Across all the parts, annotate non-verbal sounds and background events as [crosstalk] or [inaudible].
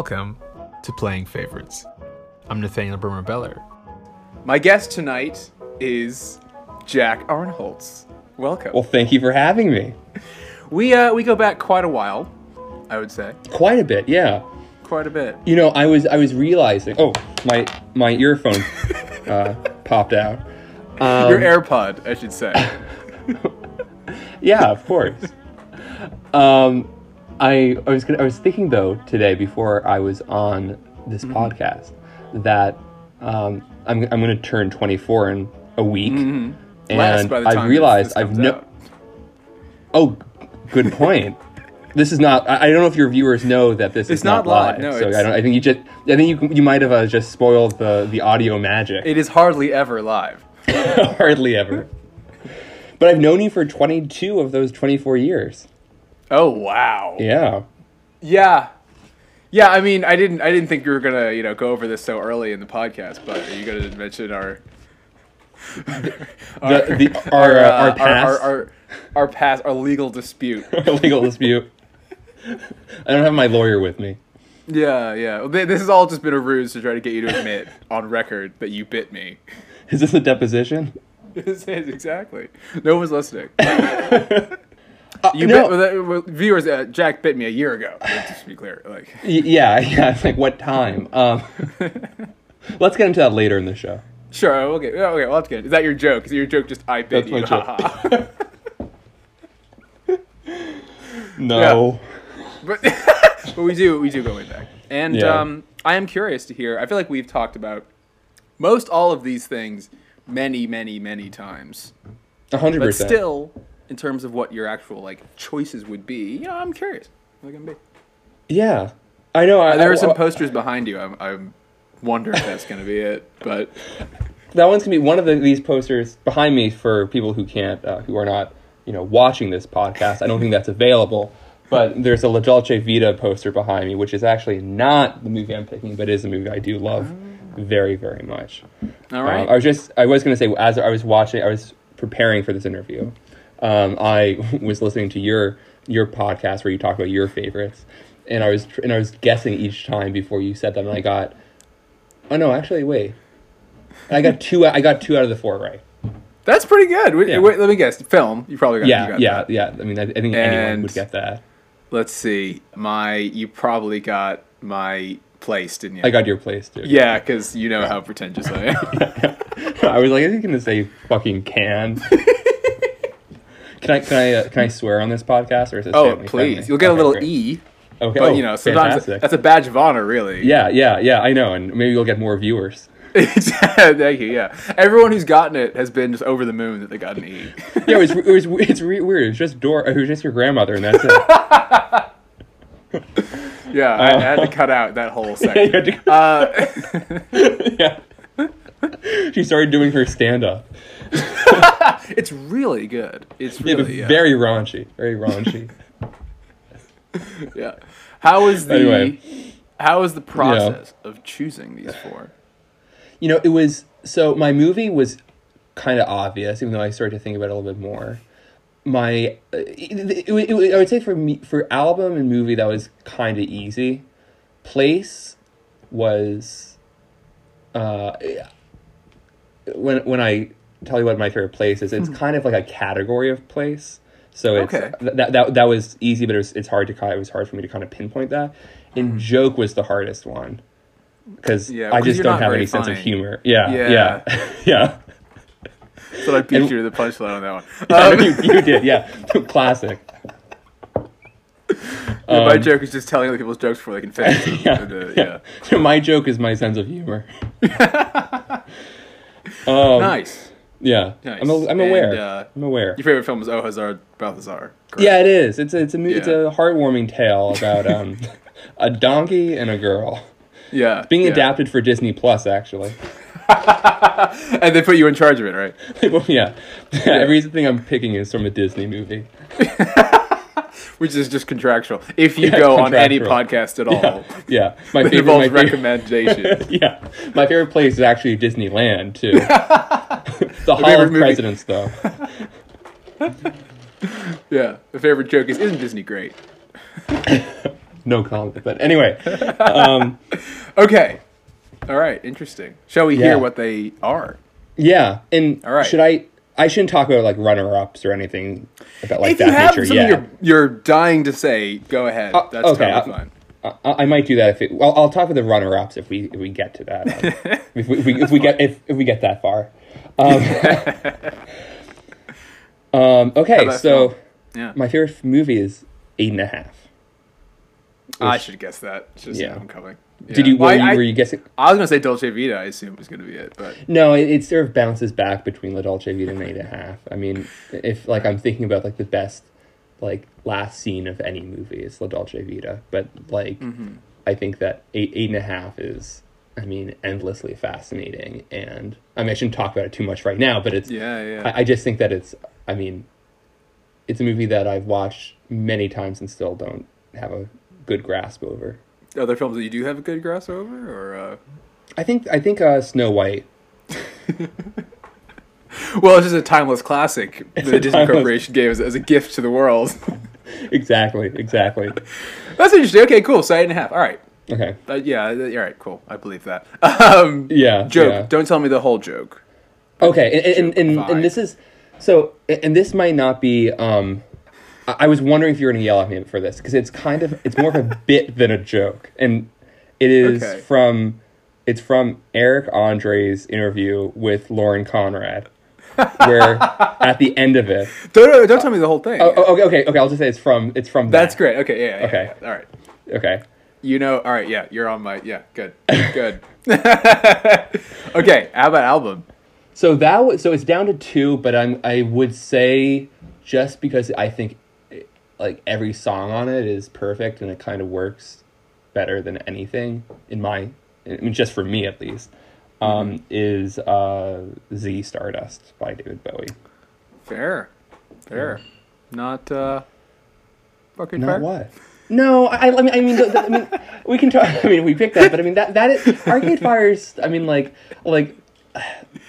Welcome to Playing Favorites. I'm Nathaniel Brimmer Beller. My guest tonight is Jack Arnholz. Welcome. Well, thank you for having me. we uh, we go back quite a while, I would say, Quite a bit, yeah. quite a bit. You know, I was I was realizing. Oh, my my earphone [laughs] uh, popped out. Um, Your AirPod, I should say. [laughs] yeah, of course. um, I I was gonna, I was thinking though today before I was on this Mm-hmm. podcast that um, I'm I'm going to turn 24 in a week, Mm-hmm. And I realized I've no. out. Oh, good point. [laughs] this is not. I I don't know if your viewers know that this It's is not, not live, live. no, so it's- I don't. I think you just. I think you you might have uh, just spoiled the the audio magic. It is hardly ever live. [laughs] Hardly ever. But I've known you for 22 of those 24 years. Oh wow. Yeah. Yeah. Yeah, I mean, I didn't, I didn't think you were gonna, you know, go over this so early in the podcast. But are you gonna mention our, The, the, our, uh, our, uh, past our, our, our past, our legal dispute? [laughs] legal dispute. I don't have my lawyer with me. Yeah, yeah. Well, This has all just been a ruse to try to get you to admit on record that you bit me. Is this a deposition? [laughs] This is exactly. No one's listening. [laughs] Uh, You no. bit well, viewers. Uh, Jack bit me a year ago. Just to be clear, like yeah, [laughs] yeah. It's like what time? Um, [laughs] let's get into that later in the show. sure. Okay, yeah, okay. Well, that's good. Is that your joke? Is your joke just I bit That's you? my joke. [laughs] No. but but we do we do go way back, and Yeah. um, I am curious to hear. I feel like we've talked about most all of these things many, many, many times. A hundred But percent. still, in terms of what your actual like choices would be, you know, I'm curious. What can be. Yeah, I know. I, There are some I- posters behind you. I'm, I'm wonder if that's going to be it, but [laughs] that one's gonna be one of the, these posters behind me for people who can't, uh, who are not, you know, watching this podcast. I don't think that's available. But there's a La Dolce Vita poster behind me, which is actually not the movie I'm picking, but is a movie I do love very, very much. all right. Um, I was just, I was going to say, as I was watching, I was preparing for this interview. Um, I [laughs] was listening to your your podcast where you talk about your favorites, and I was tr- and I was guessing each time before you said them, and I got, oh no, actually wait, I got [laughs] two. I got two out of the four right. that's pretty good. Wait, Yeah. wait, let me guess. Film. You probably got. you Yeah, got yeah, that. yeah. I mean, I, I think anyone would get that. Let's see. My, you probably got my place, didn't you? I got your place too. Yeah, because you know how pretentious I am. [laughs] I was like, I think you gonna say fucking can. Can I can I uh, can I swear on this podcast or is it oh, please. friendly? You'll get a little great. E, Okay, but oh, you know, sometimes fantastic. that's a badge of honor, really. Yeah, yeah, yeah. I know, and maybe you'll get more viewers. [laughs] Thank you. Yeah. Everyone who's gotten it has been just over the moon that they got an E. Yeah, it was. It was. [laughs] It's re- weird. It was just Dor. It was just your grandmother, and that's it. [laughs] Yeah, I, I had to cut out that whole section. had to- Uh, yeah. She started doing her stand up. [laughs] it's really good. It's really yeah. very raunchy. Very raunchy. [laughs] [laughs] yeah. How is the Anyway. how is the process of choosing these four? you know, it was so my movie was kind of obvious, even though I started to think about it a little bit more. My, it, it, it- I would say for me, for album and movie, that was kind of easy. Place was, uh, when when I tell you what my favorite place is, it's kind of like a category of place. So it's Okay. th- that that that was easy, but it was, it's hard to kind. It was hard for me to kind of pinpoint that. And joke was the hardest one because Yeah, I just don't have any sense of humor. Yeah, Yeah. yeah, [laughs] yeah. [laughs] So I beat you to the punchline on that one. [laughs] Yeah, Um, you, you did, yeah. Classic. my Um, joke is just telling other people's jokes before they can finish. them. yeah, And, uh, yeah. So my joke is my sense of humor. um, Nice. Yeah, Nice. I'm, a, I'm aware. And, uh, I'm aware. Your favorite film is Oh Hazard Balthazar. correct? Yeah, it is. It's a, it's a mo- it's a heartwarming tale about [laughs] um a donkey and a girl Yeah. being yeah. adapted for Disney Plus. Actually, [laughs] and they put you in charge of it, right? [laughs] yeah. Everything I'm picking is from a Disney movie. Which is just contractual. If you Yeah, go on any podcast at all, Yeah, my favorite. involves My favorite yeah, my favorite place is actually Disneyland too. [laughs] the Hall of movie- Presidents, though. [laughs] yeah. The favorite joke is, isn't Disney great? [laughs] no comment. But anyway, um, Okay. All right. Interesting. Shall we Yeah. hear what they are? yeah. And All right. should I? I shouldn't talk about like runner ups or anything about like if that you have nature. something Yeah, you're, you're dying to say, go ahead. Uh, That's okay, totally fine. I, I might do that if it. Well, I'll talk with the runner ups if we if we get to that. um, if, we, if we if we get if, if we get that far. Um, [laughs] um, okay, so? Yeah. my favorite movie is Eight and a Half. I should guess that. Just Yeah. yeah. coming. Did you, Well, were, I, you were you guessing? I was gonna say Dolce Vita. I assume was gonna be it, but No, it, it sort of bounces back between La Dolce Vita and Eight and a Half. I mean, if like I'm thinking about like the best like last scene of any movie, it's La Dolce Vita. But like, Mm-hmm. I think that eight eight and a half is, I mean, endlessly fascinating. And I mean, I shouldn't talk about it too much right now, but it's yeah, yeah. I, I just think that it's I mean, it's a movie that I've watched many times and still don't have a good grasp over. Other films that you do have a good grasp over, or uh... I think I think uh, Snow White. [laughs] well, it's just a timeless classic [laughs] that the Disney timeless- Corporation gave as, as a gift to the world. [laughs] exactly, exactly. That's interesting. Okay, cool. So eight and a half. All right. Okay. Uh, yeah. All right. Cool. I believe that. [laughs] Um, Yeah. joke. yeah. Don't tell me the whole joke. Okay, and and, and, and this is so, and this might not be. Um, I was wondering if you were going to yell at me for this because it's kind of it's more of a [laughs] bit than a joke, and it is Okay. from it's from Eric Andre's interview with Lauren Conrad, where [laughs] at the end of it. Don't don't, don't tell me the whole thing. Oh, oh, okay, okay, okay. I'll just say it's from it's from That's that. great. Okay. Yeah. yeah, Okay. yeah. All right. Okay. You know. All right. Yeah. You're on my. Yeah. Good. Good. [laughs] okay. How about album? So that was so it's down to two, but I'm I would say just because I think like every song on it is perfect and it kind of works better than anything in my I mean just for me at least um, is uh, Z Stardust by David Bowie. Fair. Fair. Not. uh Fucking Not fair. what? No, I, I mean, I mean, the, the- I mean, we can talk. [laughs] I mean, we picked that, but I mean, that that is Arcade Fire's. I mean, like, like,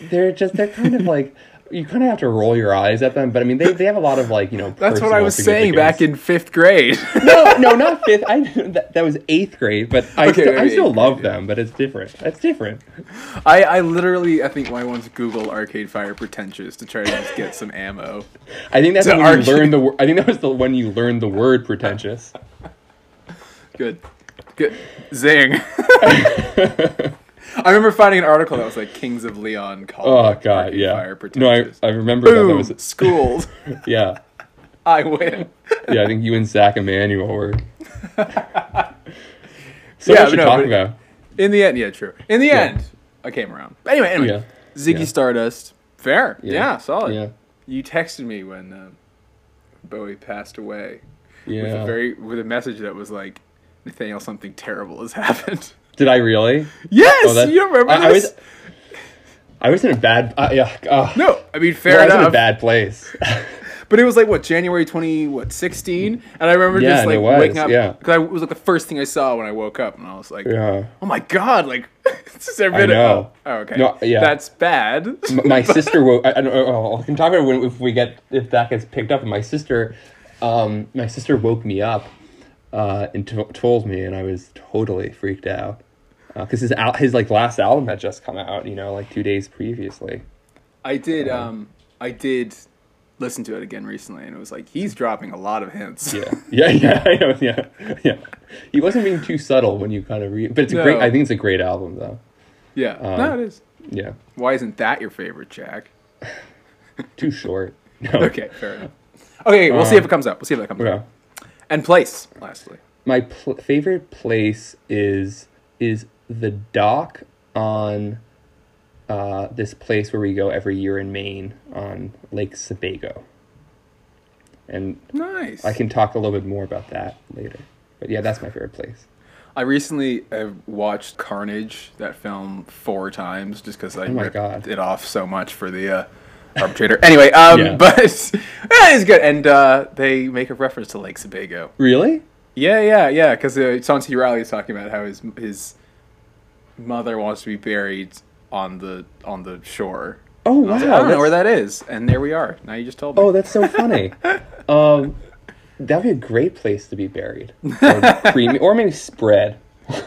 they're just they're kind of like you kind of have to roll your eyes at them, but I mean, they, they have a lot of like you know. [laughs] That's what I was saying back in fifth grade. [laughs] no, no, not [laughs] fifth. I that, that was eighth grade, but I Okay, still, I still love them, but it's different. That's different. I, I literally, I think I once Google Arcade Fire pretentious to try to just get some ammo. I think that's when argue. you learn the. I think that was the when you learned the word pretentious. Good. Good. Zing. I remember finding an article that was like Kings of Leon called Oh God, yeah. Fire No, I. I remember that. That Boom. was Schooled. [laughs] yeah. I win. Yeah, I think you and Zach Emanuel were. [laughs] so Yeah, much no, talk but- about. In the end, yeah, true. In the Yeah. end, I came around. But anyway, anyway. Yeah. Ziggy Yeah. Stardust. Fair. Yeah, solid. Yeah, You texted me when um, Bowie passed away with yeah. a very with a message that was like, Nathaniel, something terrible has happened. Did I really? Yes, Oh, you remember I, I was. I was in a bad. Uh, yeah. Uh, no, I mean no, fair I was in a bad place. [laughs] But it was like what January twenty what sixteen, and I remember Yeah, just like waking up yeah. because I it was like the first thing I saw when I woke up, and I was like, yeah. oh my god, like [laughs] this is every I bit know. of- Oh, okay, No, yeah. that's bad. M- my [laughs] sister woke. I, I don't know. I can talk about when, if we get if that gets picked up. My sister, um, my sister woke me up, uh, and to told me, and I was totally freaked out, because his al- his like last album had just come out. You know, like two days previously. I did, um, I did listen to it again recently, and it was like he's dropping a lot of hints. Yeah, yeah, [laughs] yeah, I know, yeah, yeah. He wasn't being too subtle when you kind of read, but it's a No. great. I think it's a great album, though. yeah. Um, no, it is. Yeah, Why isn't that your favorite, Jack? [laughs] too short. [laughs] No. Okay, fair enough. Okay, we'll see Uh, if it comes up. We'll see if that comes Okay. up. And place, lastly. My pl- favorite place is is the dock on uh, this place where we go every year in Maine on Lake Sebago, and Nice. I can talk a little bit more about that later. But yeah, that's my favorite place. I recently have watched Carnage, that film, four times just because I Oh ripped God. it off so much for the uh, arbitrator. [laughs] anyway, um, Yeah. [laughs] but it's good. And uh, they make a reference to Lake Sebago. Really? Yeah, yeah, yeah. Because uh, John C. Reilly is talking about how his his mother wants to be buried on the on the shore. Oh wow! was like, I don't know where that is, and there we are. Now you just told me. Oh, that's so funny. [laughs] um, that'd be a great place to be buried, or or maybe spread. [laughs]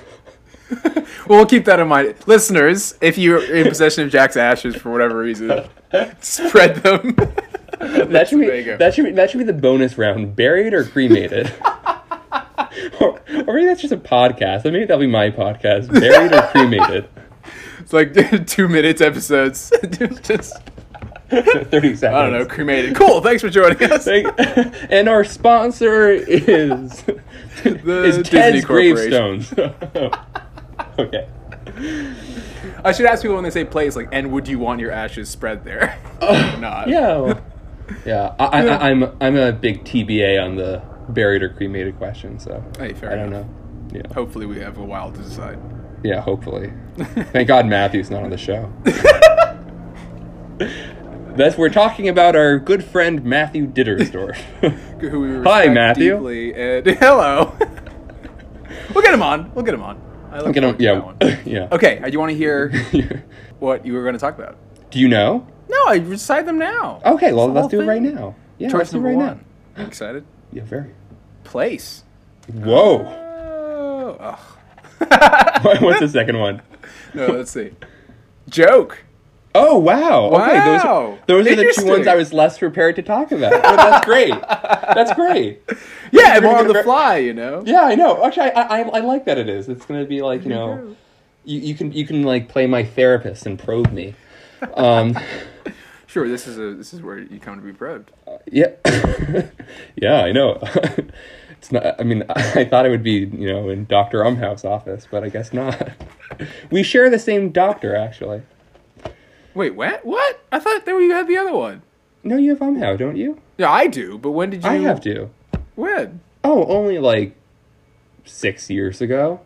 Well, we'll keep that in mind, listeners. If you're in possession of Jack's ashes for whatever reason, spread them. That [laughs] should be There you go. that should be that should be the bonus round: buried or cremated. Or, or maybe that's just a podcast. Maybe that'll be my podcast: buried or cremated. [laughs] It's like [laughs] two minutes episodes. [laughs] Just Thirty seconds. I don't know, cremated. Cool. Thanks for joining us. And our sponsor is is Disney Ted's Corporation. gravestones. okay. I should ask people when they say place, like, and would you want your ashes spread there? Uh, or not. Yeah. well, yeah. I, I, I'm I'm a big TBA on the buried or cremated question, so Hey, fair I don't enough. know. Yeah. Hopefully, we have a while to decide. Yeah. Hopefully. [laughs] Thank God Matthew's not on the show. [laughs] That's we're talking about our good friend Matthew Dittersdorf. [laughs] Who we Hi, Matthew. and hello. we'll get him on. We'll get him on. I look Get him- forward that one. yeah. yeah. Okay. Do you want to hear what you were going to talk about? Do you know? No, I recite them now. Okay, well let's do it right now. Yeah, Choice let's do it right one. You excited? Now. Yeah, very. Place. Whoa. Oh. ugh. [laughs] What's the second one? no, let's see. Joke. Oh wow! Okay, those Wow. are, those are the two Interesting. ones I was less prepared to talk about. But that's great. That's great. [laughs] Yeah, You're more on the fly, you know. Yeah, I know. Actually, I, I, I like that it is. It's gonna be like you know, you, you can you can like play my therapist and probe me. Um, Sure, this is a this is where you come to be probed. Uh, yeah, [laughs] yeah, I know. [laughs] it's not. I mean, [laughs] I thought it would be you know in Doctor Umhouse office, but I guess not. We share the same doctor, actually. Wait, what? What? I thought that you had the other one. No, you have Umhouse, don't you? Yeah, I do. But when did you? I have to. When? Oh, only like six years ago.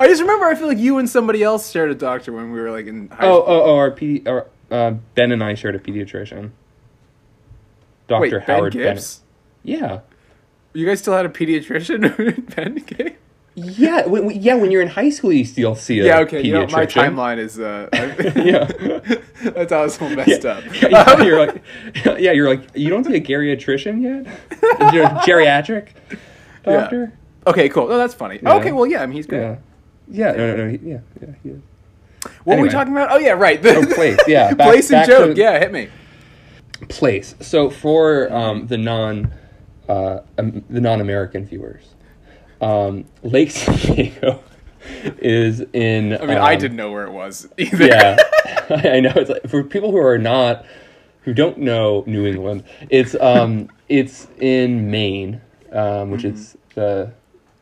I just remember. I feel like you and somebody else shared a doctor when we were like in high Oh, school. oh, oh, our pedi- or, uh, Ben and I shared a pediatrician. Dr. Wait, Howard Ben Bennett. Gibbs. Yeah. You guys still had a pediatrician, [laughs] Ben Gibbs? Yeah, when, yeah, when you're in high school, you still see a Yeah, okay. You know, my timeline is uh, [laughs] Yeah. [laughs] that's how it's all messed yeah. up. yeah, you're like, yeah, you're like, you don't see a geriatrician yet? You're a geriatric Yeah. doctor? Okay, cool. No, that's funny. Yeah. Okay, well, yeah, I mean, he's great. Yeah. Yeah, no, no, no, he- yeah, yeah, he is. What were we talking about? Oh, yeah, right. The, Oh, place, yeah, [laughs] back- place and joke. to- Yeah, hit me. place. So for um, the non uh, um, the non American viewers, um, Lake Sebago [laughs] is in. I mean, I um, didn't know where it was [laughs] either. Yeah, I know. It's like for people who are not who don't know New England. It's um it's in Maine, um, which is the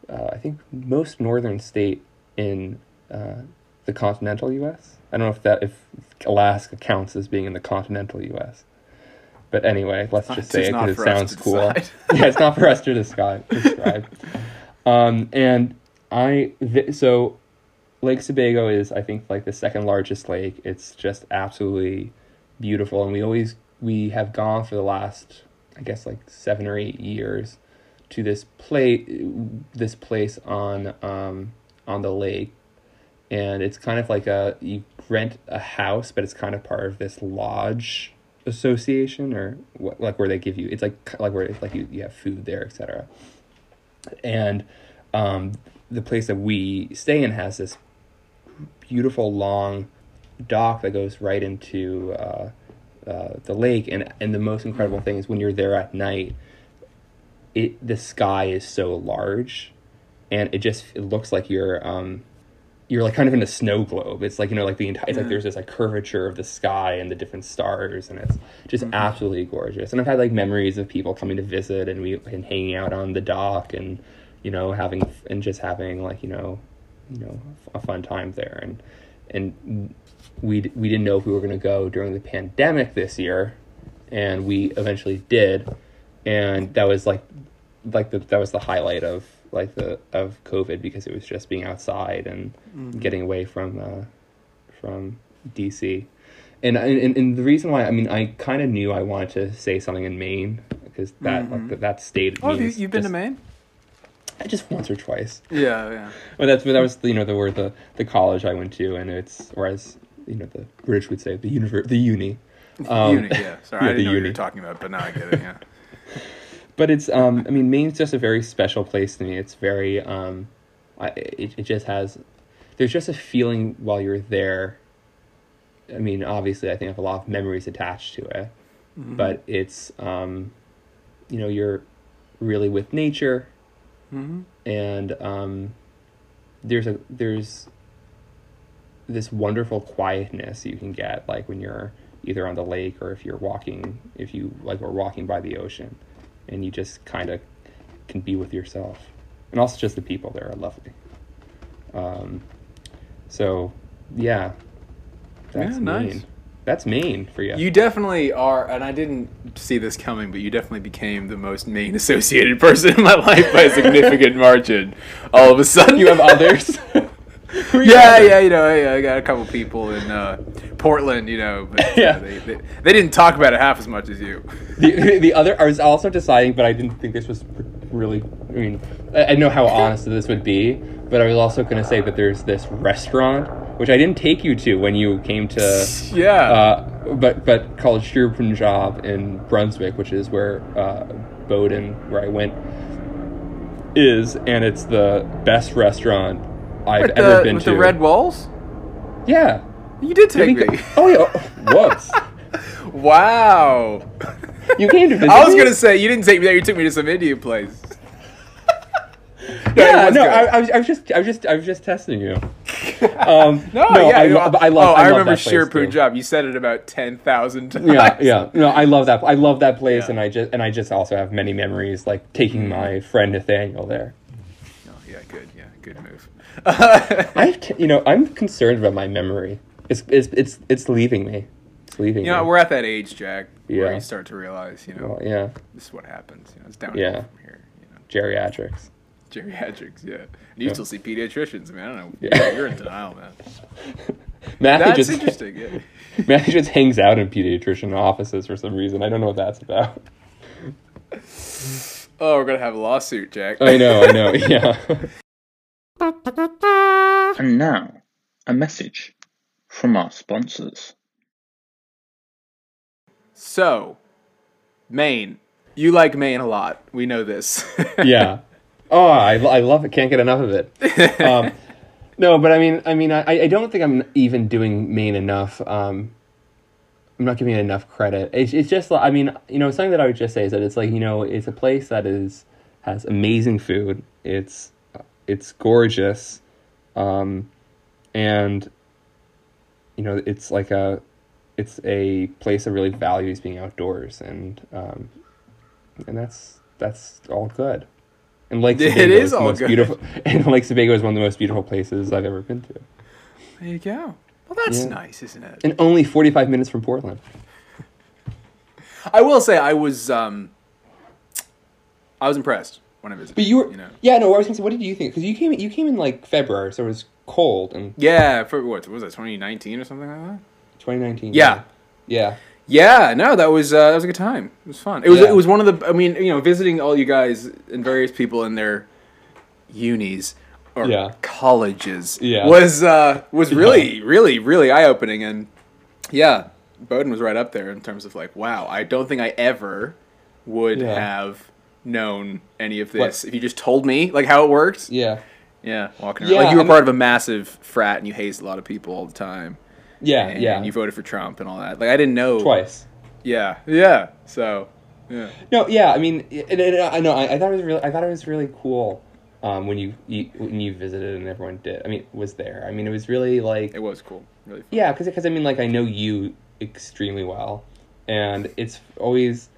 uh, I think most northern state in uh, the continental U.S. I don't know if that if Alaska counts as being in the continental U.S. But anyway, let's just It's say it because it sounds cool. [laughs] yeah, it's not for us to describe. [laughs] describe. um, and I th- so Lake Sebago is, I think, like the second largest lake. It's just absolutely beautiful, and we always we have gone for the last, I guess, like seven or eight years to this place, this place on um, on the lake, and it's kind of like a you rent a house, but it's kind of part of this lodge association or what, like where they give you it's like like where it's like you, you have food there etc and um, the place that we stay in has this beautiful long dock that goes right into uh, uh, the lake. And and the most incredible thing is when you're there at night it the sky is so large and it just it looks like you're um you're like kind of in a snow globe. It's like you know like the entire it's like mm. there's this like curvature of the sky and the different stars and it's just mm-hmm. absolutely gorgeous. And i've had like memories of people coming to visit and we and hanging out on the dock and you know having and just having like you know you know a fun time there. And and we we didn't know if we were going to go during the pandemic this year and we eventually did. And that was like like the, that was the highlight of like the of covid because it was just being outside and getting away from uh from dc and, and and the reason why i mean i kind of knew i wanted to say something in maine because that like that, that state Oh, you, you've been to just- Maine? just once or twice Yeah, yeah. well, that's that was you know the where the the college I went to, and it's whereas you know the British would say the univer- the uni. [laughs] Um, uni, yeah. Sorry, [laughs] yeah, I didn't know what you uni. were talking about, but now I get it. Yeah. [laughs] but it's um I mean Maine's just a very special place to me. It's very um I it, it just has there's just a feeling while you're there. I mean, obviously I think I have a lot of memories attached to it. But it's um you know, you're really with nature and um there's a there's this wonderful quietness you can get like when you're either on the lake or if you're walking if you like are walking by the ocean and you just kind of can be with yourself and also just the people there are lovely um so yeah that's Yeah, nice. Maine. that's mean for you You definitely are, and I didn't see this coming, but you definitely became the most Maine associated person in my life by a significant [laughs] margin. All of a sudden, you have others Who are your [laughs] Yeah, yeah, you know, I, I got a couple people in uh, Portland, you know, but Yeah. they, they, they didn't talk about it half as much as you. [laughs] the, the other I was also deciding, but I didn't think this was really. I mean, I, I know how honest this would be, but I was also going to say that there's this restaurant which I didn't take you to when you came to. [laughs] Yeah. Uh, but but called Shir Punjab in Brunswick, which is where uh, Bowdoin, where I went, is, and it's the best restaurant I've with ever the, been with to. the red walls? Yeah. You did take me. oh yeah. [laughs] Whoops. wow. You came to visit. I was me? gonna say you didn't take me there. You took me to some Indian place. [laughs] Yeah, no. I, I was, I was just, I was just, I was just testing you. [laughs] Um, No, no, yeah, I, lo- I love. Oh, I, I, love remember place, Punjab. You said it about ten thousand times. Yeah, yeah. No, I love that. I love that place, Yeah. and I just, and I just also have many memories, like taking my friend Nathaniel there. Oh, yeah, good. Yeah, good move. [laughs] I, t- you know, I'm concerned about my memory. It's, it's, it's, it's leaving me. It's leaving You know, me. we're at that age, Jack, where Yeah. you start to realize, you know, Well, yeah, this is what happens. You know, it's down Yeah. from here. You know, geriatrics. geriatrics. Yeah, and you Yeah. still see pediatricians. I mean, I don't know. [laughs] Yeah. You're in denial, man. [laughs] Matthew That's just, interesting. Yeah. Matthew just hangs out in pediatrician offices for some reason. I don't know what that's about. Oh, we're gonna have a lawsuit, Jack. I know, I know. Yeah. And now, a message from our sponsors. So, Maine. You like Maine a lot. We know this. [laughs] yeah. Oh, I, I love it. Can't get enough of it. [laughs] Um, no, but I mean, I mean, I, I don't think I'm even doing Maine enough. Um, I'm not giving it enough credit. It's, it's just, I mean, you know, something that I would just say is that it's like, you know, it's a place that is has amazing food. It's it's gorgeous, um, and you know, it's like a it's a place that really values being outdoors, and um, and that's that's all good. And Lake [laughs] It Sebago is all good. beautiful. [laughs] And Lake Sebago is one of the most beautiful places I've ever been to, there you go. Well, that's Yeah. nice, isn't it? and only forty five minutes from Portland. I will say I was um I was impressed when I visited. But you were, you know. yeah, no. I was gonna say, what did you think? Because you came, you came in like February, so it was cold and Yeah, for what what was that 2019 or something like that? twenty nineteen. Yeah. yeah, Yeah, no, that was uh, that was a good time. It was fun. It was Yeah. it was one of the I mean, you know, visiting all you guys and various people in their unis or Yeah. colleges Yeah. was uh was really really really eye-opening and yeah, Bowdoin was right up there in terms of like, wow, I don't think I ever would have known any of What? this if you just told me like how it worked. yeah, Yeah, walking around. Yeah, like you were I part of a massive frat and you hazed a lot of people all the time. yeah, And yeah. And you voted for Trump and all that. Like I didn't know twice. Yeah, yeah. So, yeah. No, yeah. I mean, and, and I know. I, I thought it was really. I thought it was really cool um, when you, you when you visited and everyone did. I mean, was there. I mean, it was really like It was cool. Really fun. Yeah, because I mean, like I know you extremely well, and it's always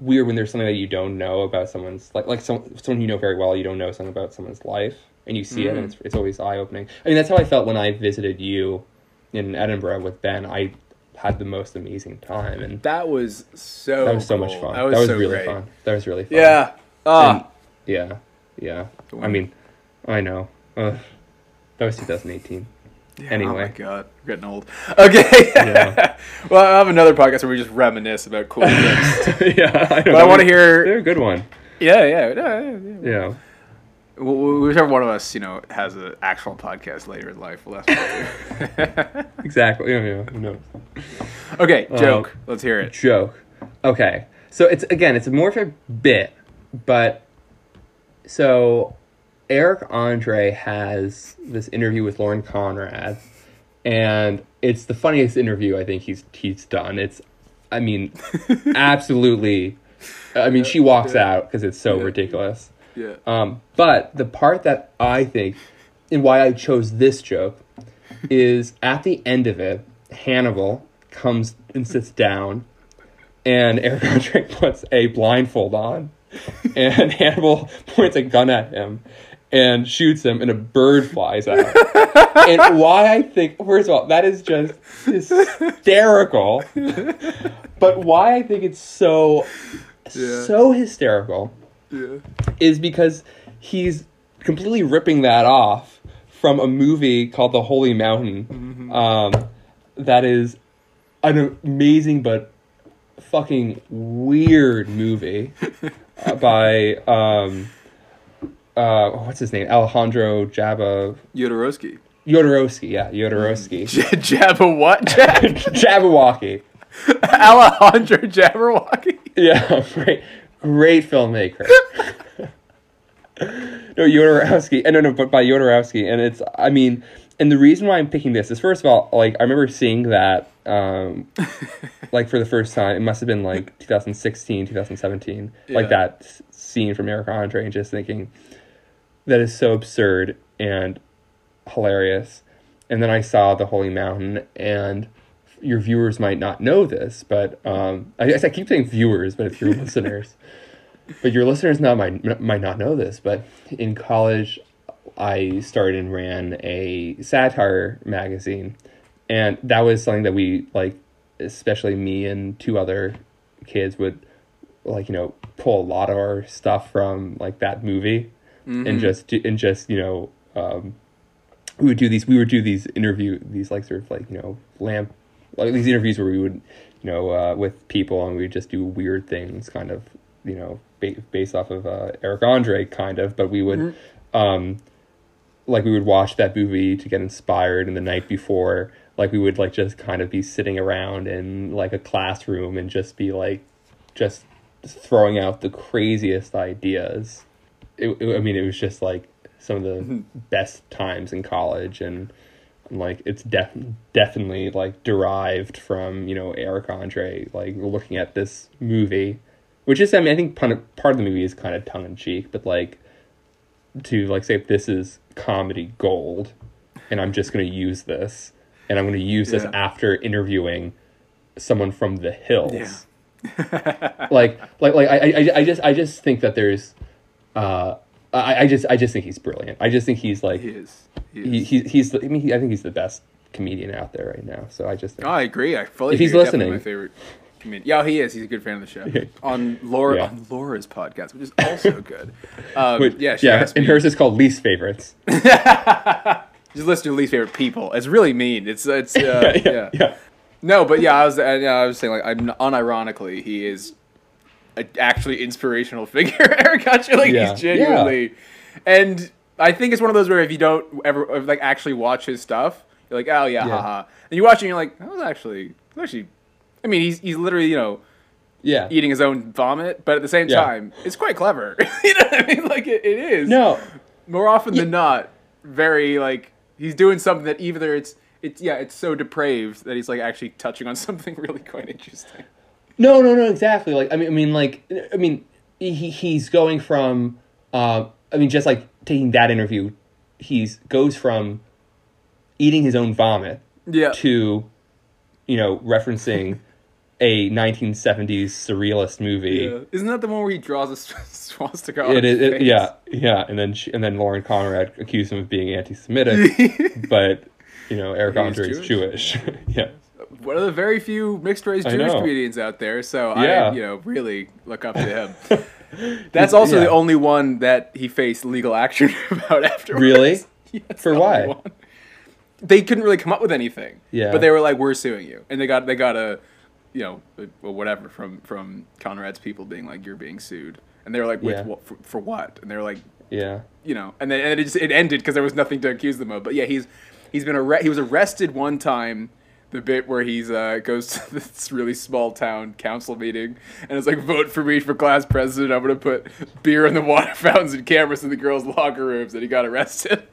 weird when there's something that you don't know about someone's like like some someone you know very well. You don't know something about someone's life, and you see it, and it's it's always eye opening. I mean, that's how I felt when I visited you in Edinburgh with Ben. I had the most amazing time, and That was so that was so much fun. That was, so really great. fun. That was really fun. Yeah. Ah. And- yeah, yeah. I mean, I know. Ugh. that was 2018. Yeah, anyway. Oh my god. We're getting old. Okay. Yeah. [laughs] well, I have another podcast where we just reminisce about cool [laughs] things. yeah, I. But I want to They're hear. a good one. Yeah, yeah, yeah. yeah, yeah. Wh- Whichever one of us, you know, has an actual podcast later in life, we'll ask. [laughs] Exactly. Yeah, yeah. Who knows? Okay, Uh, joke. Let's hear it. Joke. Okay. So it's again, it's more of a bit, but so Eric Andre has this interview with Lauren Conrad, and it's the funniest interview I think he's he's done. It's, I mean, [laughs] absolutely. I mean, she walks yeah. out because it's so Yeah. ridiculous. Yeah. Um, but the part that I think, and why I chose this joke, is at the end of it, Hannibal comes and sits down, and Eric [laughs] Andre puts a blindfold on, and Hannibal [laughs] points a gun at him and shoots him, and a bird flies out. [laughs] and why I think, first of all, that is just hysterical. but why I think it's so, Yeah. so hysterical Yeah. is because he's completely ripping that off from a movie called The Holy Mountain. Um, that is an amazing but fucking weird movie uh, by um, uh, what's his name? Alejandro Jabba Jodorowsky. Jodorowsky. Yeah, Jodorowsky. [laughs] J- Jabba what? Jack? [laughs] [laughs] Jabberwocky. Alejandro Jabberwocky. Yeah, great, great filmmaker. no, Jodorowsky. And no, no, but by Jodorowsky, and it's. I mean, and the reason why I'm picking this is first of all, like I remember seeing that, um, like for the first time. It must have been like 2016, 2017, like that scene from Eric Andre, and just thinking that is so absurd and hilarious. And then I saw The Holy Mountain, and your viewers might not know this, but um, I guess I keep saying viewers, but it's your [laughs] listeners. But your listeners now might might not know this, but in college, I started and ran a satire magazine, and that was something that we like, especially me and two other kids would like you know pull a lot of our stuff from like that movie, and just and just you know um, we would do these we would do these interview these like sort of like you know lamp like these interviews where we would you know uh, with people and we would just do weird things kind of you know ba- based off of uh, Eric Andre kind of but we would um like we would watch that movie to get inspired and the night before like we would like just kind of be sitting around in like a classroom and just be like just throwing out the craziest ideas it, it- I mean, it was just like some of the mm-hmm. best times in college, and like it's def- definitely like derived from you know Eric Andre, like looking at this movie, which is I mean I think part of, part of the movie is kind of tongue in cheek, but like to like say this is comedy gold, and I'm just gonna use this, and I'm gonna use this after interviewing someone from the hills. Yeah. [laughs] like like like I, I I just I just think that there's uh I, I just I just think he's brilliant. I just think he's like He is. He is. he, he he's the, I mean he, I think he's the best comedian out there right now. So I just think Oh, I agree. I fully. If he's agree. Definitely listening. my favorite comedian. Yeah, he is. He's a good fan of the show. [laughs] On Laura Yeah. on Laura's podcast, which is also [laughs] good. Um, Wait, yeah, she yeah, and me. hers is called least favorites. [laughs] Just listen to your least favorite people. It's really mean. It's it's uh, yeah, yeah, yeah. No, but yeah, I was uh, yeah, I was saying like I'm unironically he is a actually inspirational [laughs] figure. Eric Andre, like Yeah. he's genuinely, and I think it's one of those where if you don't ever like actually watch his stuff, you're like, oh yeah, Yeah. haha. And you watch it, and you're like, that was actually actually. I mean, he's he's literally you know Yeah. eating his own vomit, but at the same Yeah. time, it's quite clever. [laughs] you know what I mean? Like it, it is. No. more often than not, very like he's doing something that either it's it's yeah it's so depraved that he's like actually touching on [laughs] something really quite interesting. No, no, no, exactly. Like I mean, I mean, like I mean, he he's going from, uh, I mean, just like taking that interview, he's goes from eating his own vomit Yeah. to, you know, referencing a 1970s surrealist movie. Yeah. Isn't that the one where he draws a [laughs] swastika? It is, it, yeah, yeah, and then she, and then Lauren Conrad accused him of being anti-Semitic, [laughs] but you know Eric Andre is Jewish. [laughs] yeah, One of the very few mixed race Jewish comedians out there, so Yeah. I you know really look up to him. [laughs] That's also the only one that he faced legal action [laughs] about afterwards. Really? [laughs] Yeah, For why? one. They couldn't really come up with anything. Yeah. But they were like, "We're suing you," and they got they got a, you know, a- well, whatever from from Conrad's people being like, "You're being sued," and they were like, "With Yeah. what? For, for what?" And they were like, yeah, you know, and then and it just it ended because there was nothing to accuse them of. But yeah, he's he's been arre- he was arrested one time. The bit where he's uh, goes to [laughs] this really small town council meeting and it's like vote for me for class president. I'm gonna put beer in the [laughs] water fountains and cameras in the girls' locker rooms, and he got arrested. [laughs]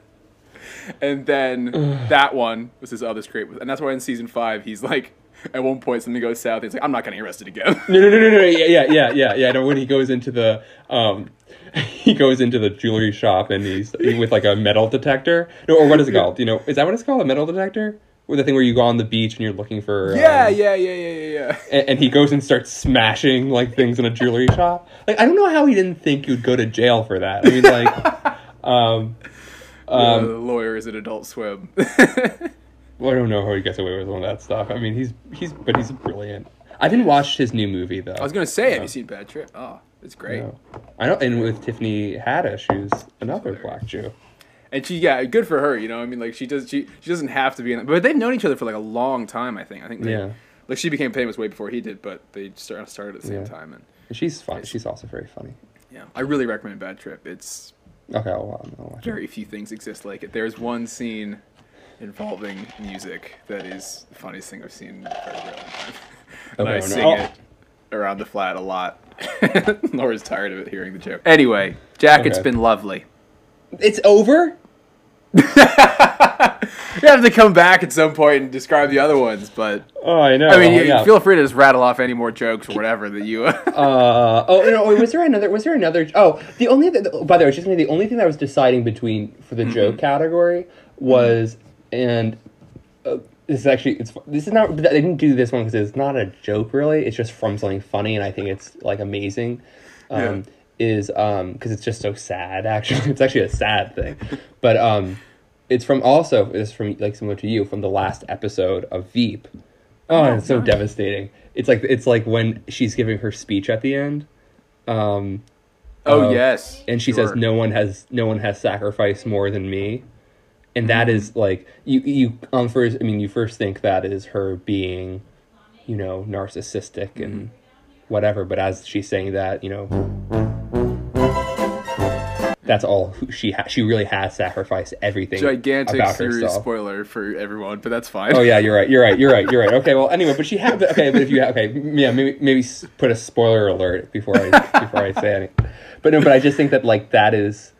And then that one was his other script, and that's why in season five he's like, at one point something goes south. He's like, I'm not getting arrested again. No, no, no, no, no. Yeah, yeah, yeah, yeah, yeah. No, when he goes into the um, he goes into the jewelry shop and he's with like a metal detector. No, or what is it called? You know, is that what it's called? A metal detector? Or the thing where you go on the beach and you're looking for yeah, um, yeah, yeah, yeah, yeah, yeah. and, and he goes and starts smashing like things in a jewelry shop. Like I don't know how he didn't think you'd go to jail for that. I mean, like, um, [laughs] Um, the lawyer is an Adult Swim. [laughs] well, I don't know how he gets away with all that stuff. I mean, he's he's but he's brilliant. I didn't watch his new movie though. I was gonna say, have you seen Bad Trip? Oh, it's great. No. I know, and with Tiffany Haddish, who's another black Jew. And she, yeah, good for her. You know, I mean, like she does, she she doesn't have to be in it, but they've known each other for like a long time. I think. I think. They, Yeah. Like she became famous way before he did, but they started started at the same Yeah. time. And And she's fun. She's also very funny. yeah, I really recommend Bad Trip. It's Okay, I'll, I'll watch it. very few things exist like it. There's one scene involving music that is the funniest thing I've seen in a very, very long time. [laughs] and Okay, I sing it around the flat a lot. [laughs] Laura's tired of it hearing the joke. Anyway, Jack, it's been lovely. It's over. You have to come back at some point and describe the other ones, but Oh, I know. I mean, you, yeah. feel free to just rattle off any more jokes or whatever that you. [laughs] Uh, oh no! wait, Was there another? Was there another? Oh, the only. Th- by the way, I was just the only thing that I was deciding between for the joke category was, and uh, this is actually it's this is not. They didn't do this one because it's not a joke really. It's just from something funny, and I think it's like amazing. Um, Is um because it's just so sad. Actually, [laughs] it's actually a sad thing, but um, it's from also it's from like similar to you from the last episode of Veep. Oh, it's so devastating. It's like it's like when she's giving her speech at the end, um, oh Uh, yes, and she sure. says, "No one has no one has sacrificed more than me," and that Mm-hmm. is like you you on first. I mean, you first think that is her being, you know, narcissistic and Mm-hmm. whatever. But as she's saying that, you know, that's all she ha- she really has sacrificed everything gigantic about serious herself. spoiler for everyone, but that's fine. Oh yeah, you're right. You're right. You're right. You're right. Okay. Well, anyway, but she had. but- Okay, but if you okay, yeah, maybe maybe put a spoiler alert before I before I say anything. But no, but I just think that like that is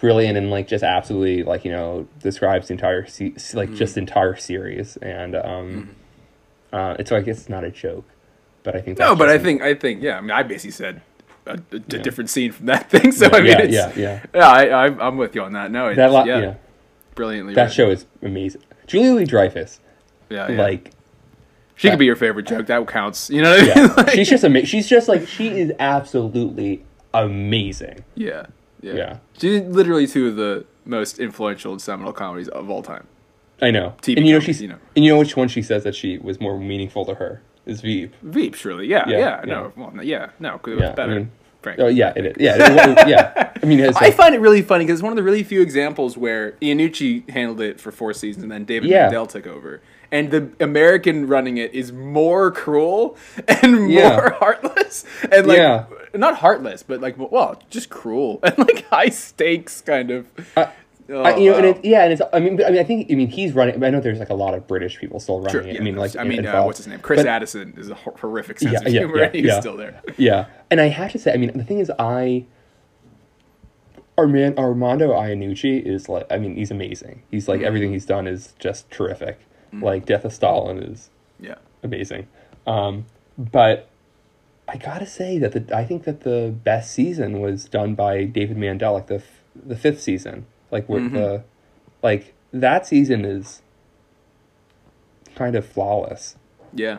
brilliant and like just absolutely like you know describes the entire se- like just the entire series and um uh it's like it's not a joke, but I think no, but I think I think yeah. I mean, I basically said a, a different scene from that [laughs] thing. So I mean, yeah, it's, yeah, yeah. yeah. I, I I'm with you on that. No, it's, That lot, yeah, yeah. brilliantly. That written. show is amazing. Julia Louis Dreyfus, yeah, yeah. like she could be your favorite joke. That counts. You know what I mean? yeah, [laughs] Like- she's just amazing. She's just like she is absolutely amazing. yeah, yeah, Yeah. She's literally two of the most influential and seminal comedies of all time. I know. TV and you know comedies, she's you know. and you know which one she says that she was more meaningful to her is Veep. Veep, surely. Yeah, yeah, Yeah, no, well, yeah, no, because it was Yeah, I better. mean- frankly. Oh yeah, it is. Yeah, it- [laughs] it- yeah. I mean, it's I find it really funny because it's one of the really few examples where Iannucci handled it for four seasons and then David Yeah. Mandel took over. And the American running it is more cruel [laughs] and more Yeah. heartless and like Yeah. not heartless, but like well, just cruel [laughs] and like high stakes kind of. I- Oh, I, you know, and it, yeah, and it's. I mean, but- I mean, I think. I mean, he's running. I know there's like a lot of British people still running Sure, it. yeah, I mean, like, I mean, uh, what's his name? Chris But- Addison is a horrific sense Yeah, of yeah, humor, yeah, and he's yeah. still there. Yeah, and I have to say, I mean, the thing is, I. Armand, Armando Iannucci is like, I mean, he's amazing. He's like everything he's done is just terrific. Like Death of Stalin is Yeah, amazing. Um, but I gotta say that the I think that the best season was done by David Mandel, like the the fifth season, like where the like that season is kind of flawless. yeah,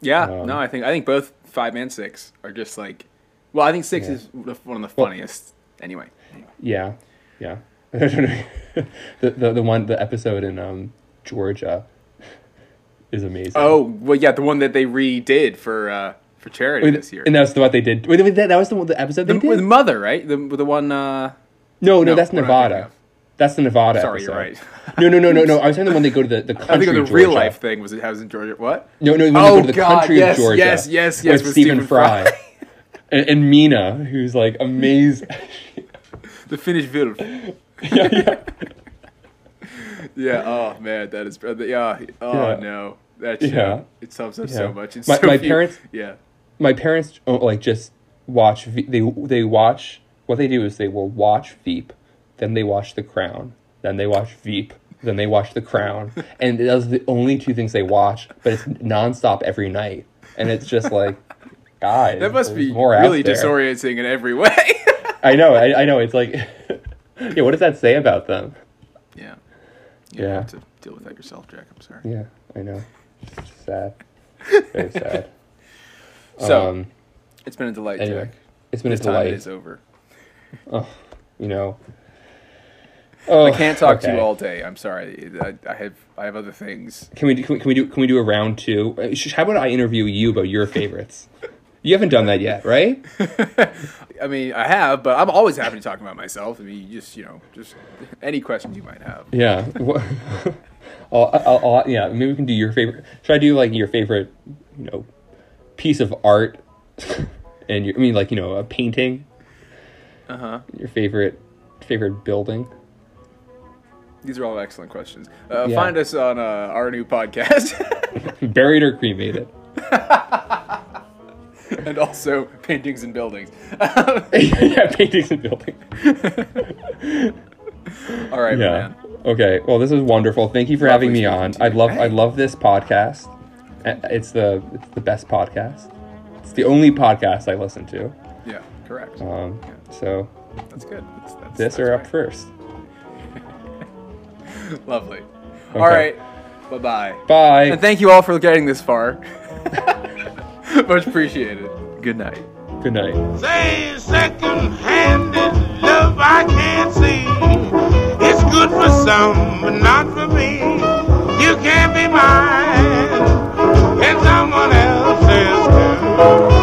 yeah. Um, no, I think I think both five and six are just like. Well, I think six Yeah. is one of the funniest. Anyway, anyway. Yeah, yeah. [laughs] the, the the one the episode in um Georgia is amazing. Oh well, yeah, the one that they redid for uh, for charity Wait, this year. and that's what they did. Wait, wait, that, that was the, one- the episode they did. with mother, right? The the one. Uh, no, no, no, that's what am I thinking Nevada. That's the Nevada. Sorry, episode. you're right. no, no, no, no, no. [laughs] I was talking the one they go to the, the I country think of the Georgia. real life thing was it has in Georgia. What? No, no, when Oh, they go oh, to the God, country yes, of Georgia. yes, yes, yes, With with Stephen Stephen Fry. Fry. and, and Mina, who's like amazing. [laughs] The Finnish film. [laughs] yeah, yeah. Yeah. Oh man, that is. Uh, yeah. Oh Yeah. no, that show. Yeah. It sums up Yeah. so much. It's My- so my parents- Yeah. my parents don't like just watch they they watch what they do is they will watch Veep, then they watch The Crown, then they watch Veep, then they watch The Crown, [laughs] and those are the only two things they watch. But it's nonstop every night, and it's just like, [laughs] guys, That must be really disorienting in every way. [laughs] I know, I, I know. It's like, yeah. What does that say about them? yeah. You Yeah. have to deal with that yourself, Jack. I'm sorry. Yeah, I know. It's sad, very sad. So um, it's been a delight, anyway, Jack. it's been a This time delight. it is over. [laughs] Oh, you know. Oh, I can't talk to you all day. I'm sorry. I, I have I have other things. Can we, do- can we can we do can we do a round two? Uh, How about I interview you about your favorites? You haven't done that yet, right? [laughs] I mean, I have, but I'm always happy to talk about myself. I mean, you just you know, just any questions you might have. Yeah. [laughs] I'll, I'll, I'll, yeah. Maybe we can do your favorite. Should I do like your favorite, you know, piece of art? and your, I mean, like you know, a painting. Uh huh. Your favorite favorite building. These are all excellent questions. Uh, Yeah. Find us on uh, our new podcast, [laughs] Buried or cremated. [laughs] and also paintings and buildings. [laughs] yeah, paintings and buildings. all right, Yeah. man. Okay. Well, this was wonderful. Thank you for Lovely having me on. I you. love I love this podcast. It's the it's the best podcast. It's the only podcast I listen to. Correct. Um, yeah. So that's good. That's, that's, this are right. up first. [laughs] Lovely. Okay. All right. Bye bye. Bye. And thank you all for getting this far. [laughs] Much appreciated. Good night. Good night. Say second-handed love I can't see. It's good for some, but not for me. You can't be mine, and someone else's too.